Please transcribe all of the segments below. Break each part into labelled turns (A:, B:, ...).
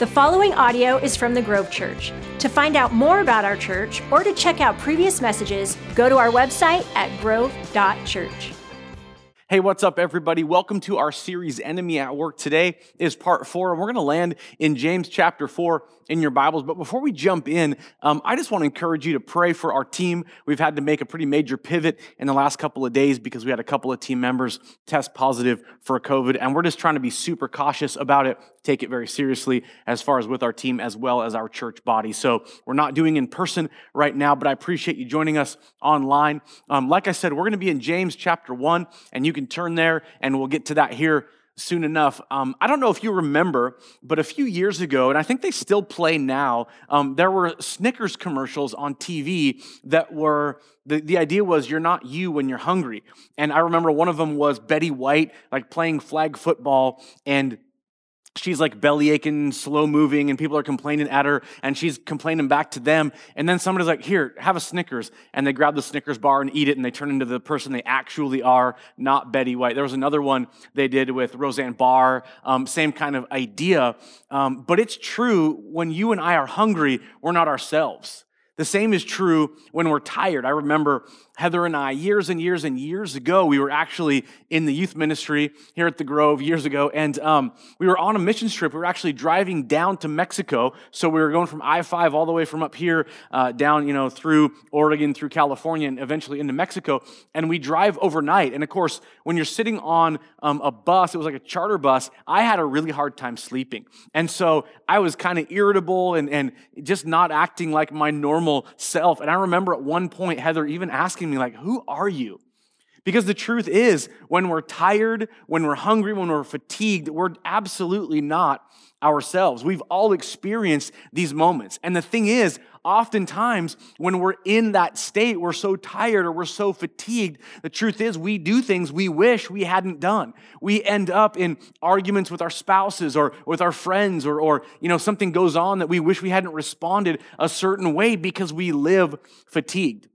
A: The following audio is from the Grove Church. To find out more about our church or to check out previous messages, go to our website at grove.church.
B: Hey, what's up, everybody? Welcome to our series, Enemy at Work. Today is part four, and we're going to land in James chapter four in your Bibles. But before we jump in, um, I just want to encourage you to pray for our team. We've had to make a pretty major pivot in the last couple of days because we had a couple of team members test positive for COVID, and we're just trying to be super cautious about it, take it very seriously as far as with our team as well as our church body. So we're not doing in person right now, but I appreciate you joining us online. Um, like I said, we're going to be in James chapter one, and you can turn there, and we'll get to that here soon enough. Um, I don't know if you remember, but a few years ago, and I think they still play now, um, there were Snickers commercials on TV that were the, the idea was you're not you when you're hungry. And I remember one of them was Betty White, like playing flag football, and she's like belly aching, slow moving, and people are complaining at her, and she's complaining back to them. And then somebody's like, Here, have a Snickers. And they grab the Snickers bar and eat it, and they turn into the person they actually are, not Betty White. There was another one they did with Roseanne Barr, um, same kind of idea. Um, but it's true when you and I are hungry, we're not ourselves. The same is true when we're tired. I remember Heather and I, years and years and years ago, we were actually in the youth ministry here at the Grove years ago, and um, we were on a mission trip. We were actually driving down to Mexico. So we were going from I 5 all the way from up here uh, down, you know, through Oregon, through California, and eventually into Mexico. And we drive overnight. And of course, when you're sitting on um, a bus, it was like a charter bus, I had a really hard time sleeping. And so I was kind of irritable and, and just not acting like my normal self. And I remember at one point, Heather even asking me, like, who are you? Because the truth is, when we're tired, when we're hungry, when we're fatigued, we're absolutely not ourselves. We've all experienced these moments. And the thing is, oftentimes when we're in that state, we're so tired or we're so fatigued. The truth is, we do things we wish we hadn't done. We end up in arguments with our spouses or with our friends, or, or you know, something goes on that we wish we hadn't responded a certain way because we live fatigued.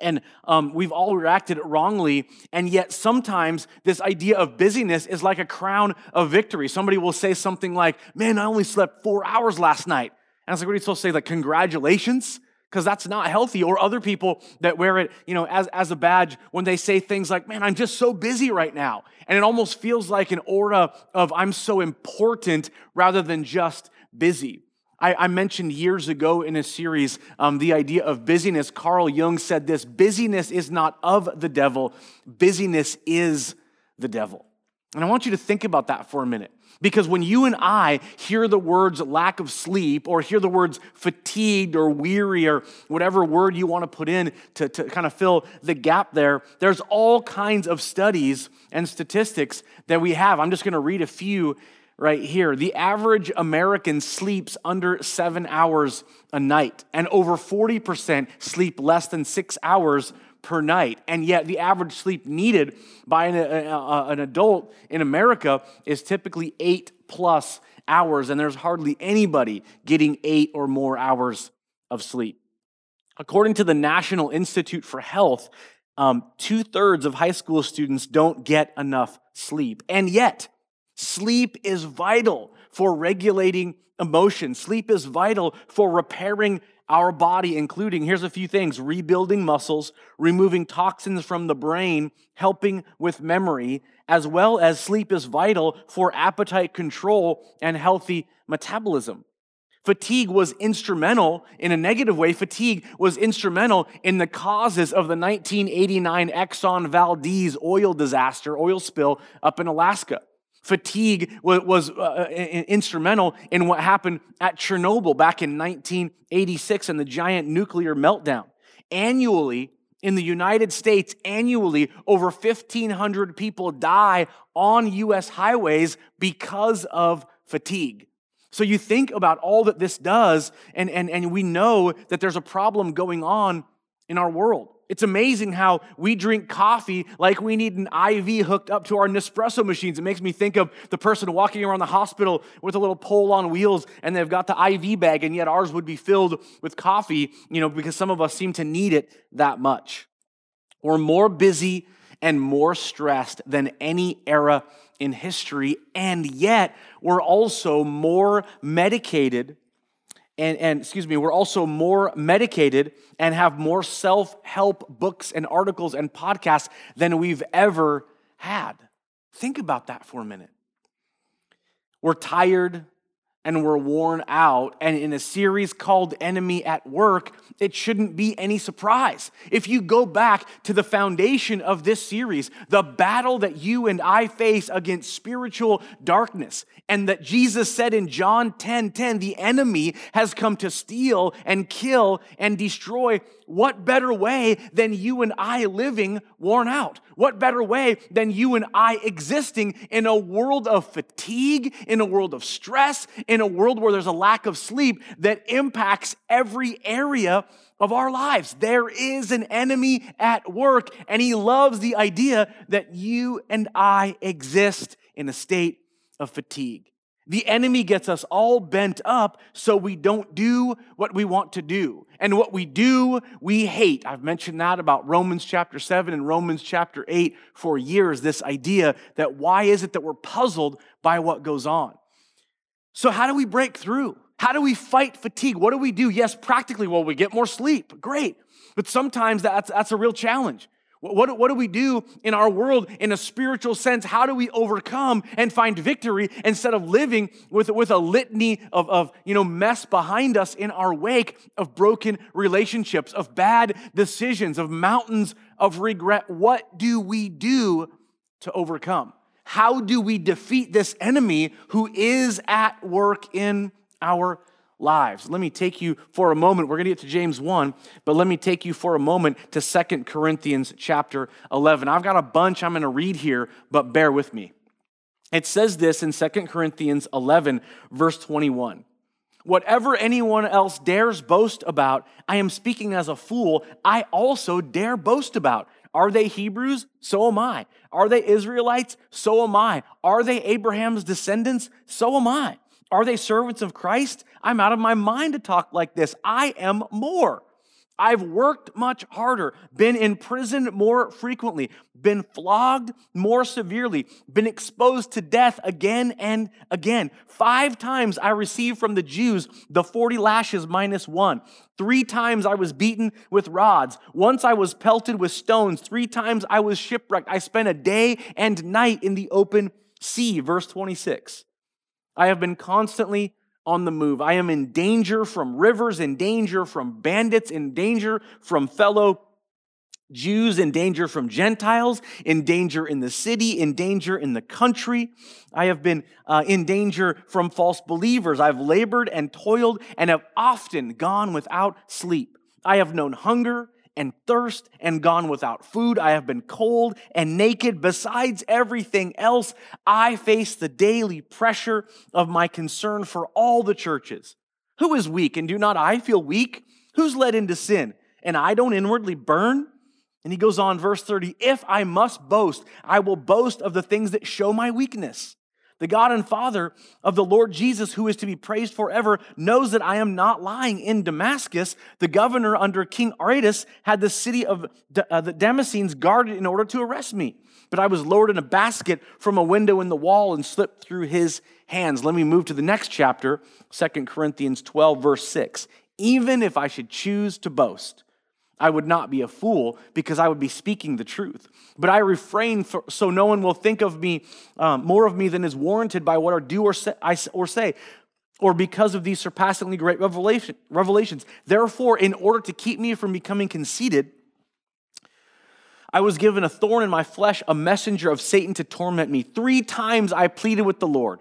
B: And um, we've all reacted wrongly. And yet, sometimes this idea of busyness is like a crown of victory. Somebody will say something like, Man, I only slept four hours last night. And I was like, What are you supposed to say? Like, congratulations? Because that's not healthy. Or other people that wear it, you know, as, as a badge when they say things like, Man, I'm just so busy right now. And it almost feels like an aura of I'm so important rather than just busy. I, I mentioned years ago in a series um, the idea of busyness. Carl Jung said this busyness is not of the devil, busyness is the devil. And I want you to think about that for a minute. Because when you and I hear the words lack of sleep or hear the words fatigued or weary or whatever word you want to put in to, to kind of fill the gap there, there's all kinds of studies and statistics that we have. I'm just going to read a few right here. The average American sleeps under seven hours a night, and over 40% sleep less than six hours per night. And yet, the average sleep needed by an, an adult in America is typically eight plus hours, and there's hardly anybody getting eight or more hours of sleep. According to the National Institute for Health, um, two thirds of high school students don't get enough sleep. And yet, Sleep is vital for regulating emotion. Sleep is vital for repairing our body, including, here's a few things rebuilding muscles, removing toxins from the brain, helping with memory, as well as sleep is vital for appetite control and healthy metabolism. Fatigue was instrumental in a negative way. Fatigue was instrumental in the causes of the 1989 Exxon Valdez oil disaster, oil spill up in Alaska. Fatigue was uh, uh instrumental in what happened at Chernobyl back in 1986 and the giant nuclear meltdown. Annually, in the United States, annually, over 1,500 people die on U.S. highways because of fatigue. So you think about all that this does, and, and, and we know that there's a problem going on in our world. It's amazing how we drink coffee like we need an IV hooked up to our Nespresso machines. It makes me think of the person walking around the hospital with a little pole on wheels and they've got the IV bag, and yet ours would be filled with coffee, you know, because some of us seem to need it that much. We're more busy and more stressed than any era in history, and yet we're also more medicated and, and excuse me, we're also more medicated and have more self help books and articles and podcasts than we've ever had. Think about that for a minute. We're tired and we're worn out. And in a series called Enemy at Work, it shouldn't be any surprise. If you go back to the foundation of this series, the battle that you and I face against spiritual darkness, and that Jesus said in John 10 10, the enemy has come to steal and kill and destroy. What better way than you and I living worn out? What better way than you and I existing in a world of fatigue, in a world of stress, in a world where there's a lack of sleep that impacts every area of our lives. There is an enemy at work, and he loves the idea that you and I exist in a state of fatigue. The enemy gets us all bent up so we don't do what we want to do. And what we do, we hate. I've mentioned that about Romans chapter 7 and Romans chapter 8 for years this idea that why is it that we're puzzled by what goes on? So, how do we break through? How do we fight fatigue? What do we do? Yes, practically, well, we get more sleep. Great. But sometimes that's, that's a real challenge. What, what do we do in our world in a spiritual sense? How do we overcome and find victory instead of living with, with a litany of, of you know, mess behind us in our wake of broken relationships, of bad decisions, of mountains of regret? What do we do to overcome? How do we defeat this enemy who is at work in our lives. Let me take you for a moment. We're going to get to James 1, but let me take you for a moment to Second Corinthians chapter 11. I've got a bunch I'm going to read here, but bear with me. It says this in Second Corinthians 11, verse 21. Whatever anyone else dares boast about, I am speaking as a fool, I also dare boast about. Are they Hebrews? So am I. Are they Israelites? So am I. Are they Abraham's descendants? So am I. Are they servants of Christ? I'm out of my mind to talk like this. I am more. I've worked much harder, been in prison more frequently, been flogged more severely, been exposed to death again and again. Five times I received from the Jews the 40 lashes minus one. Three times I was beaten with rods. Once I was pelted with stones. Three times I was shipwrecked. I spent a day and night in the open sea. Verse 26. I have been constantly on the move. I am in danger from rivers, in danger from bandits, in danger from fellow Jews, in danger from Gentiles, in danger in the city, in danger in the country. I have been uh, in danger from false believers. I've labored and toiled and have often gone without sleep. I have known hunger and thirst and gone without food. I have been cold and naked. Besides everything else, I face the daily pressure of my concern for all the churches. Who is weak and do not I feel weak? Who's led into sin and I don't inwardly burn? And he goes on, verse 30 If I must boast, I will boast of the things that show my weakness. The God and Father of the Lord Jesus, who is to be praised forever, knows that I am not lying. In Damascus, the governor under King Aretas had the city of uh, the Damascenes guarded in order to arrest me. But I was lowered in a basket from a window in the wall and slipped through his hands. Let me move to the next chapter, 2 Corinthians 12, verse 6. Even if I should choose to boast, I would not be a fool because I would be speaking the truth. But I refrain for, so no one will think of me um, more of me than is warranted by what I do or say, I, or say, or because of these surpassingly great revelation, revelations. Therefore, in order to keep me from becoming conceited, I was given a thorn in my flesh, a messenger of Satan to torment me. Three times I pleaded with the Lord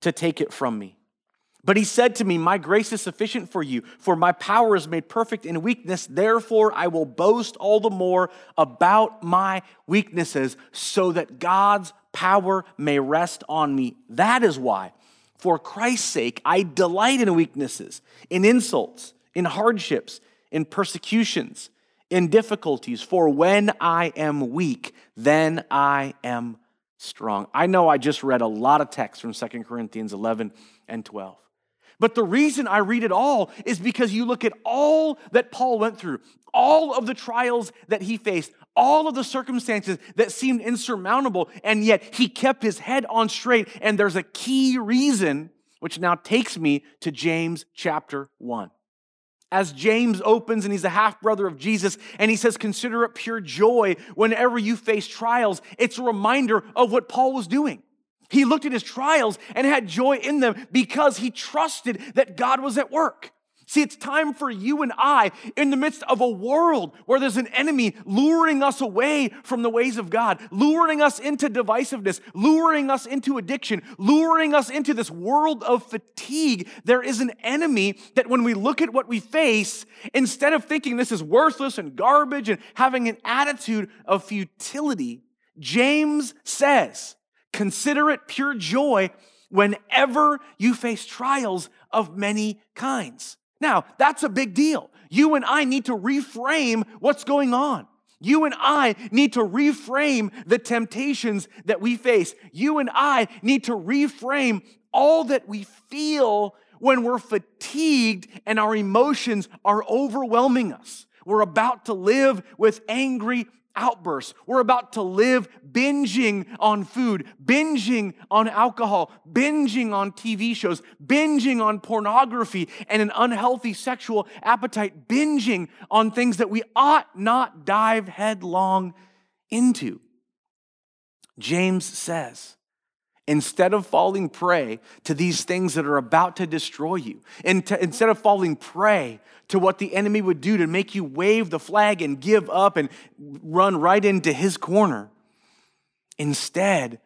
B: to take it from me. But he said to me, My grace is sufficient for you, for my power is made perfect in weakness. Therefore, I will boast all the more about my weaknesses, so that God's power may rest on me. That is why, for Christ's sake, I delight in weaknesses, in insults, in hardships, in persecutions, in difficulties. For when I am weak, then I am strong. I know I just read a lot of text from 2 Corinthians 11 and 12. But the reason I read it all is because you look at all that Paul went through, all of the trials that he faced, all of the circumstances that seemed insurmountable, and yet he kept his head on straight. And there's a key reason, which now takes me to James chapter 1 as James opens and he's the half brother of Jesus and he says, Consider it pure joy whenever you face trials. It's a reminder of what Paul was doing. He looked at his trials and had joy in them because he trusted that God was at work. See, it's time for you and I, in the midst of a world where there's an enemy luring us away from the ways of God, luring us into divisiveness, luring us into addiction, luring us into this world of fatigue. There is an enemy that when we look at what we face, instead of thinking this is worthless and garbage and having an attitude of futility, James says, consider it pure joy whenever you face trials of many kinds. Now, that's a big deal. You and I need to reframe what's going on. You and I need to reframe the temptations that we face. You and I need to reframe all that we feel when we're fatigued and our emotions are overwhelming us. We're about to live with angry outbursts. We're about to live binging on food, binging on alcohol, binging on TV shows, binging on pornography and an unhealthy sexual appetite, binging on things that we ought not dive headlong into. James says, instead of falling prey to these things that are about to destroy you, instead of falling prey to what the enemy would do to make you wave the flag and give up and run right into his corner, instead,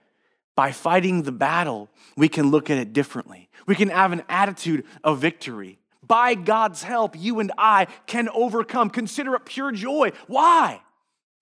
B: by fighting the battle, we can look at it differently. We can have an attitude of victory. By God's help, you and I can overcome. Consider it pure joy. Why?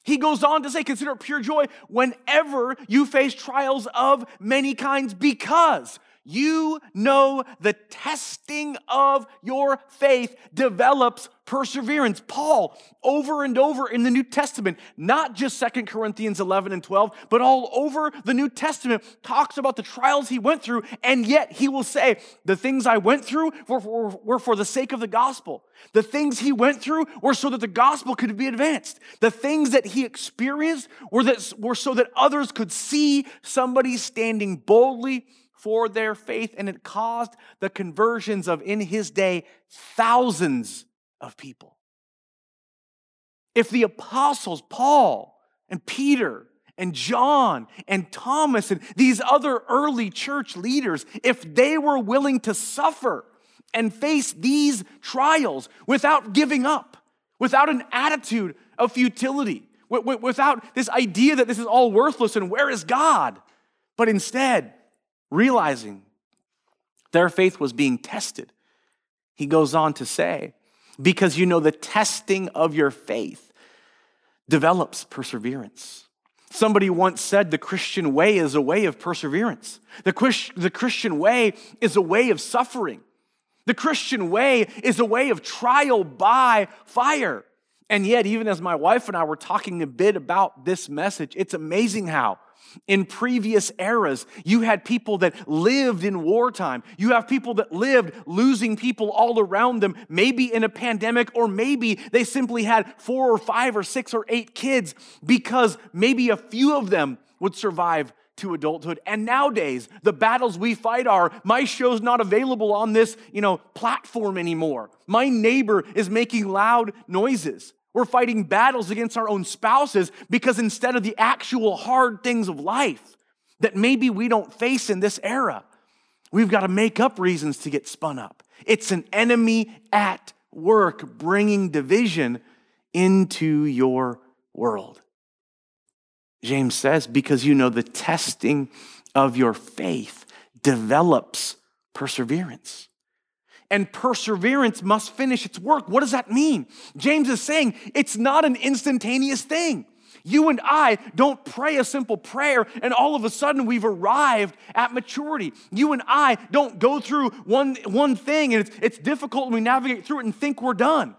B: He goes on to say, consider it pure joy whenever you face trials of many kinds because you know the testing of your faith develops perseverance. Paul, over and over in the New Testament, not just Second Corinthians 11 and 12, but all over the New Testament, talks about the trials he went through, and yet he will say, The things I went through were for, were for the sake of the gospel. The things he went through were so that the gospel could be advanced. The things that he experienced were, that, were so that others could see somebody standing boldly for their faith, and it caused the conversions of, in his day, thousands of people. If the apostles, Paul and Peter and John and Thomas and these other early church leaders, if they were willing to suffer and face these trials without giving up, without an attitude of futility, without this idea that this is all worthless and where is God, but instead realizing their faith was being tested. He goes on to say, because you know the testing of your faith develops perseverance. Somebody once said the Christian way is a way of perseverance. The, Christ, the Christian way is a way of suffering. The Christian way is a way of trial by fire. And yet, even as my wife and I were talking a bit about this message, it's amazing how in previous eras. You had people that lived in wartime. You have people that lived losing people all around them, maybe in a pandemic, or maybe they simply had four or five or six or eight kids because maybe a few of them would survive to adulthood. And nowadays, the battles we fight are my show's not available on this, you know, platform anymore. My neighbor is making loud noises. We're fighting battles against our own spouses because instead of the actual hard things of life that maybe we don't face in this era, we've got to make up reasons to get spun up. It's an enemy at work bringing division into your world. James says, because you know the testing of your faith develops perseverance and perseverance must finish its work. What does that mean? James is saying it's not an instantaneous thing. You and I don't pray a simple prayer and all of a sudden we've arrived at maturity. You and I don't go through one, one thing and it's, it's difficult and we navigate through it and think we're done.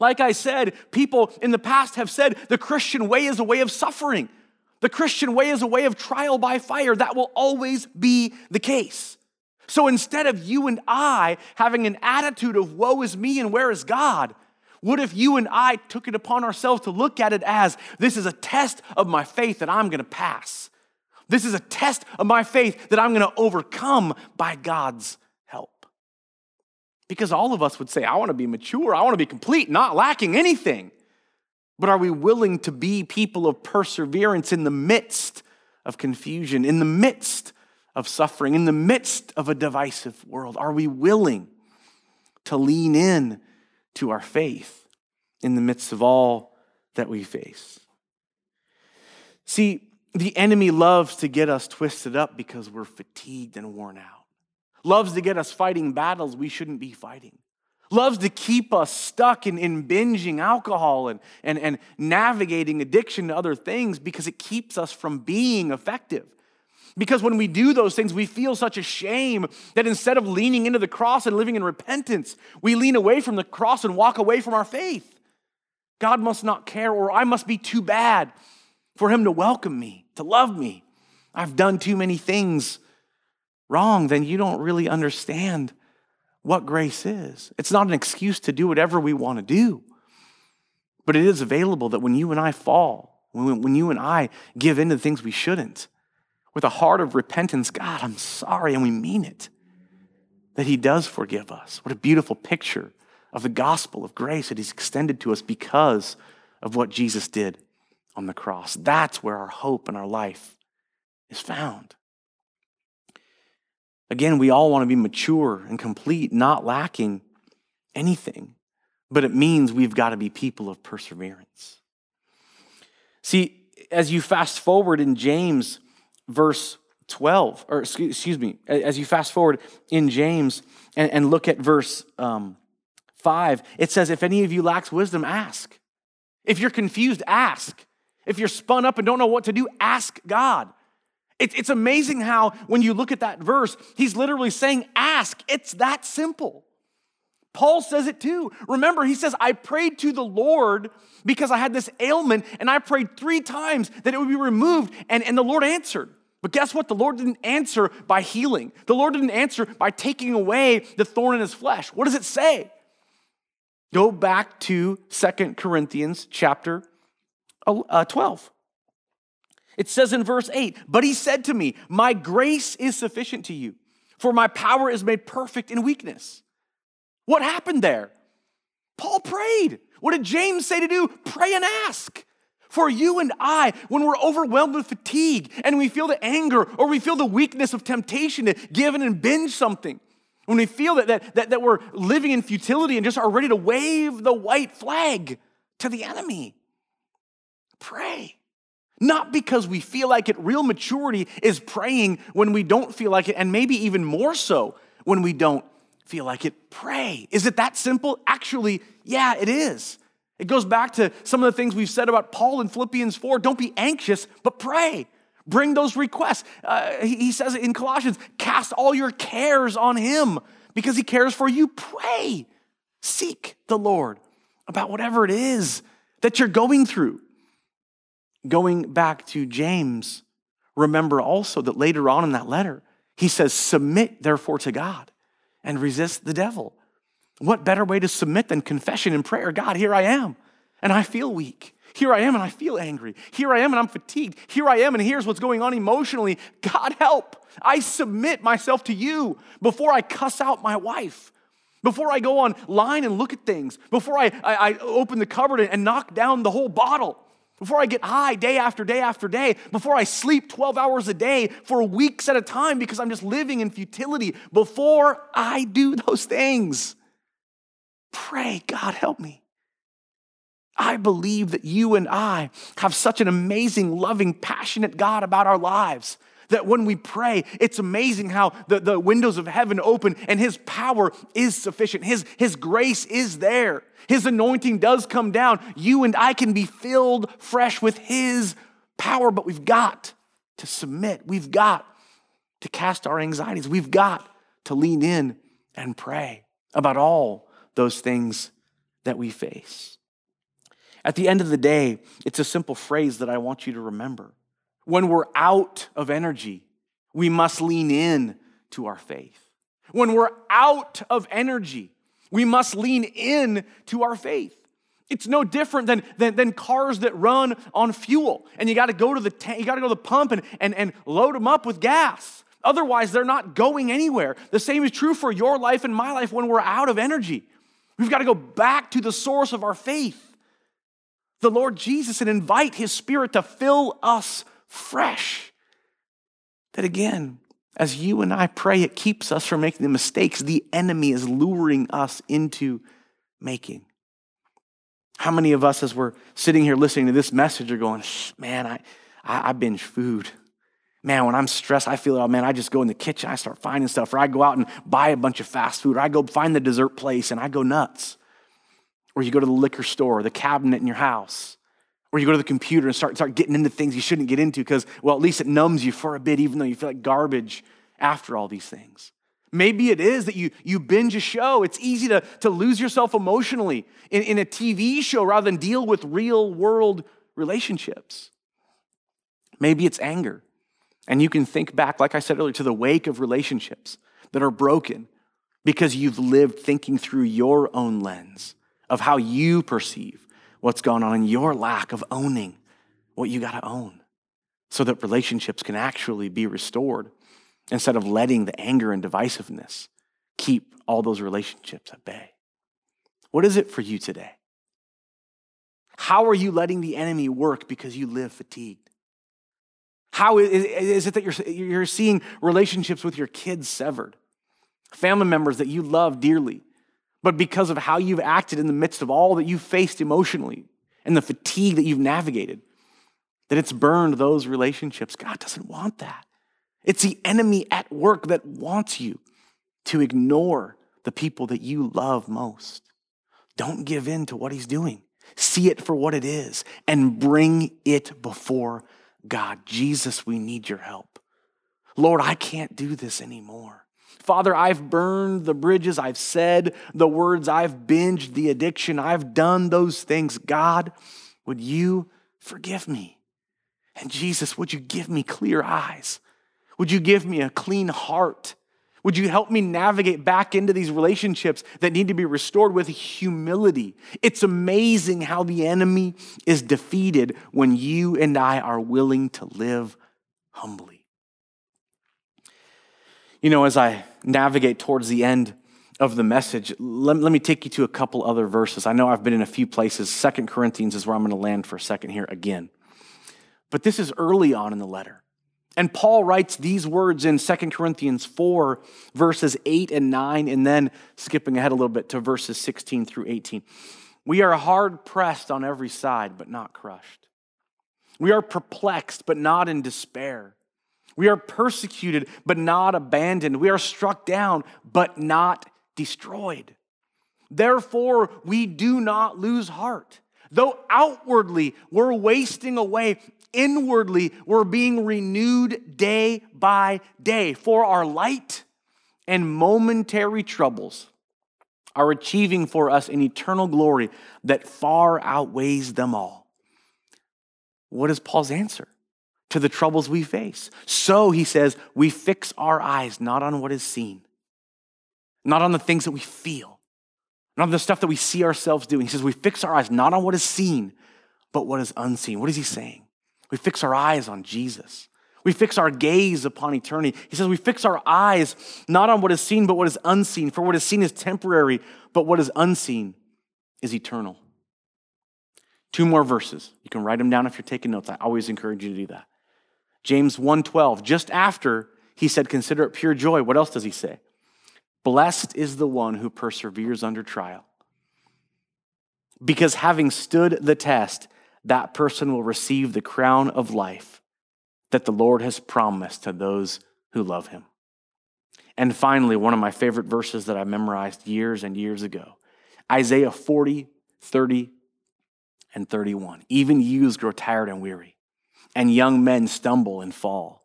B: Like I said, people in the past have said the Christian way is a way of suffering. The Christian way is a way of trial by fire. That will always be the case. So instead of you and I having an attitude of woe is me and where is God, what if you and I took it upon ourselves to look at it as this is a test of my faith that I'm going to pass? This is a test of my faith that I'm going to overcome by God's help. Because all of us would say, I want to be mature, I want to be complete, not lacking anything. But are we willing to be people of perseverance in the midst of confusion, in the midst of suffering, in the midst of a divisive world? Are we willing to lean in to our faith in the midst of all that we face? See, the enemy loves to get us twisted up because we're fatigued and worn out, loves to get us fighting battles we shouldn't be fighting loves to keep us stuck in, in binging alcohol and, and, and navigating addiction to other things because it keeps us from being effective. Because when we do those things, we feel such a shame that instead of leaning into the cross and living in repentance, we lean away from the cross and walk away from our faith. God must not care, or I must be too bad for Him to welcome me, to love me. I've done too many things wrong, then you don't really understand what grace is. It's not an excuse to do whatever we want to do, but it is available that when you and I fall, when, when you and I give in to things we shouldn't, with a heart of repentance, God, I'm sorry, and we mean it, that He does forgive us. What a beautiful picture of the gospel of grace that He's extended to us because of what Jesus did on the cross. That's where our hope and our life is found. Again, we all want to be mature and complete, not lacking anything, but it means we've got to be people of perseverance. See, as you fast forward in James, verse 12, or excuse me, as you fast forward in James and, and look at verse um, 5, it says, If any of you lacks wisdom, ask. If you're confused, ask. If you're spun up and don't know what to do, ask God. It's amazing how, when you look at that verse, he's literally saying, Ask. It's that simple. Paul says it too. Remember, he says, I prayed to the Lord because I had this ailment, and I prayed three times that it would be removed, and, and the Lord answered. But guess what? The Lord didn't answer by healing, the Lord didn't answer by taking away the thorn in his flesh. What does it say? Go back to Second Corinthians chapter uh, 12. It says in verse 8, But he said to me, My grace is sufficient to you, for my power is made perfect in weakness. What happened there? Paul prayed. What did James say to do? Pray and ask. For you and I, when we're overwhelmed with fatigue and we feel the anger or we feel the weakness of temptation to give in and binge something, when we feel that, that, that, that we're living in futility and just are ready to wave the white flag to the enemy, pray. Not because we feel like it. Real maturity is praying when we don't feel like it, and maybe even more so when we don't feel like it. Pray. Is it that simple? Actually, yeah, it is. It goes back to some of the things we've said about Paul in Philippians 4. Don't be anxious, but pray. Bring those requests. Uh, he, he says in Colossians, cast all your cares on him because he cares for you. Pray. Seek the Lord about whatever it is that you're going through. Going back to James, remember also that later on in that letter, he says, Submit therefore to God and resist the devil. What better way to submit than confession and prayer? God, here I am, and I feel weak. Here I am, and I feel angry. Here I am, and I'm fatigued. Here I am, and here's what's going on emotionally. God, help. I submit myself to you before I cuss out my wife, before I go online and look at things, before I, I, I open the cupboard and knock down the whole bottle before I get high day after day after day, before I sleep 12 hours a day for weeks at a time because I'm just living in futility, before I do those things, pray, God, help me. I believe that you and I have such an amazing, loving, passionate God about our lives that when we pray, it's amazing how the, the windows of heaven open and His power is sufficient. His, His grace is there. His anointing does come down. You and I can be filled fresh with His power, but we've got to submit. We've got to cast our anxieties. We've got to lean in and pray about all those things that we face. At the end of the day, it's a simple phrase that I want you to remember. When we're out of energy, we must lean in to our faith. When we're out of energy, we must lean in to our faith. It's no different than, than, than cars that run on fuel. And you got to go to the tank, you got to go to the pump and, and, and load them up with gas. Otherwise, they're not going anywhere. The same is true for your life and my life when we're out of energy. We've got to go back to the source of our faith, the Lord Jesus, and invite His Spirit to fill us fresh. That again, as you and I pray, it keeps us from making the mistakes the enemy is luring us into making. How many of us, as we're sitting here listening to this message, are going, man, I, I, I binge food. Man, when I'm stressed, I feel, oh man, I just go in the kitchen, I start finding stuff, or I go out and buy a bunch of fast food, or I go find the dessert place and I go nuts. Or you go to the liquor store, the cabinet in your house, or you go to the computer and start, start getting into things you shouldn't get into because, well, at least it numbs you for a bit, even though you feel like garbage after all these things. Maybe it is that you, you binge a show. It's easy to, to lose yourself emotionally in, in a TV show rather than deal with real world relationships. Maybe it's anger. And you can think back, like I said earlier, to the wake of relationships that are broken because you've lived thinking through your own lens of how you perceive what's going on and your lack of owning what you got to own so that relationships can actually be restored instead of letting the anger and divisiveness keep all those relationships at bay. What is it for you today? How are you letting the enemy work because you live fatigued? How is it that you're, you're seeing relationships with your kids severed? Family members that you love dearly, but because of how you've acted in the midst of all that you've faced emotionally and the fatigue that you've navigated, that it's burned those relationships. God doesn't want that. It's the enemy at work that wants you to ignore the people that you love most. Don't give in to what he's doing. See it for what it is and bring it before God. Jesus, we need your help. Lord, I can't do this anymore. Father, I've burned the bridges, I've said the words, I've binged the addiction, I've done those things. God, would you forgive me? And Jesus, would you give me clear eyes would you give me a clean heart? Would you help me navigate back into these relationships that need to be restored with humility? It's amazing how the enemy is defeated when you and I are willing to live humbly. You know, as I navigate towards the end of the message, let, let me take you to a couple other verses. I know I've been in a few places. Second Corinthians is where I'm going to land for a second here again. But this is early on in the letter. And Paul writes these words in 2 Corinthians 4, verses 8 and 9, and then skipping ahead a little bit to verses 16 through 18. We are hard pressed on every side, but not crushed. We are perplexed, but not in despair. We are persecuted, but not abandoned. We are struck down, but not destroyed. Therefore, we do not lose heart. Though outwardly we're wasting away, inwardly we're being renewed day by day. For our light and momentary troubles are achieving for us an eternal glory that far outweighs them all. What is Paul's answer to the troubles we face? So, he says, we fix our eyes not on what is seen, not on the things that we feel, not on the stuff that we see ourselves doing. He says, we fix our eyes not on what is seen, but what is unseen. What is he saying? We fix our eyes on Jesus. We fix our gaze upon eternity. He says we fix our eyes not on what is seen, but what is unseen. For what is seen is temporary, but what is unseen is eternal. Two more verses. You can write them down if you're taking notes. I always encourage you to do that. James 1:12, just after he said consider it pure joy, what else does he say? Blessed is the one who perseveres under trial. Because having stood the test, that person will receive the crown of life that the Lord has promised to those who love him. And finally, one of my favorite verses that I memorized years and years ago Isaiah 40, 30, and 31. Even youths grow tired and weary, and young men stumble and fall.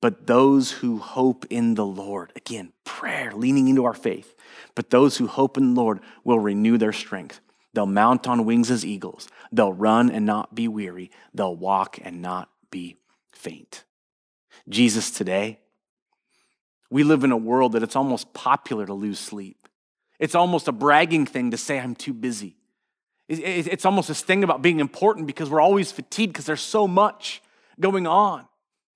B: But those who hope in the Lord, again, prayer, leaning into our faith, but those who hope in the Lord will renew their strength. They'll mount on wings as eagles. They'll run and not be weary. They'll walk and not be faint. Jesus, today, We live in a world that it's almost popular to lose sleep. It's almost a bragging thing to say, I'm too busy. It's almost this thing about being important because we're always fatigued because there's so much going on.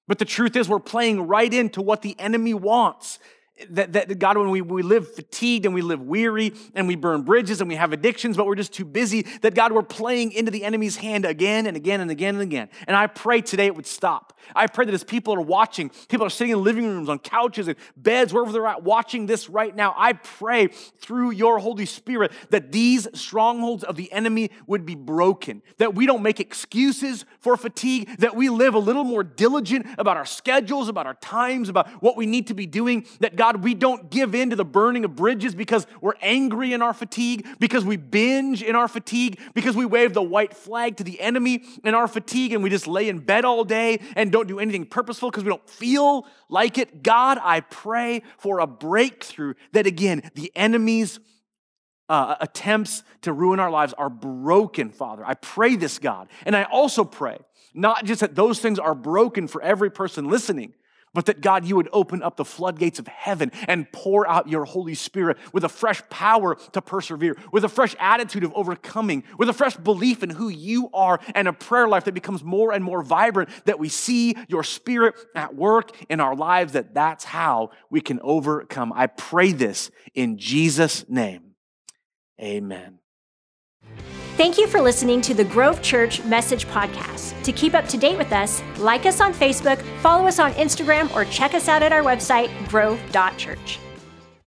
B: But the truth is, we're playing right into what the enemy wants that, that God, when we, we live fatigued and we live weary and we burn bridges and we have addictions, but we're just too busy, that God, we're playing into the enemy's hand again and again and again and again. And I pray today it would stop. I pray that as people are watching, people are sitting in living rooms, on couches and beds, wherever they're at, watching this right now, I pray through your Holy Spirit that these strongholds of the enemy would be broken, that we don't make excuses for fatigue, that we live a little more diligent about our schedules, about our times, about what we need to be doing, that God, God, we don't give in to the burning of bridges because we're angry in our fatigue, because we binge in our fatigue, because we wave the white flag to the enemy in our fatigue and we just lay in bed all day and don't do anything purposeful because we don't feel like it. God, I pray for a breakthrough that again, the enemy's uh, attempts to ruin our lives are broken, Father. I pray this, God. And I also pray not just that those things are broken for every person listening, but that God, you would open up the floodgates of heaven and pour out your Holy Spirit with a fresh power to persevere, with a fresh attitude of overcoming, with a fresh belief in who you are, and a prayer life that becomes more and more vibrant, that we see your Spirit at work in our lives, that that's how we can overcome. I pray this in Jesus' name. Amen.
A: Thank you for listening to the Grove Church Message Podcast. To keep up to date with us, like us on Facebook, follow us on Instagram, or check us out at our website, grove.church.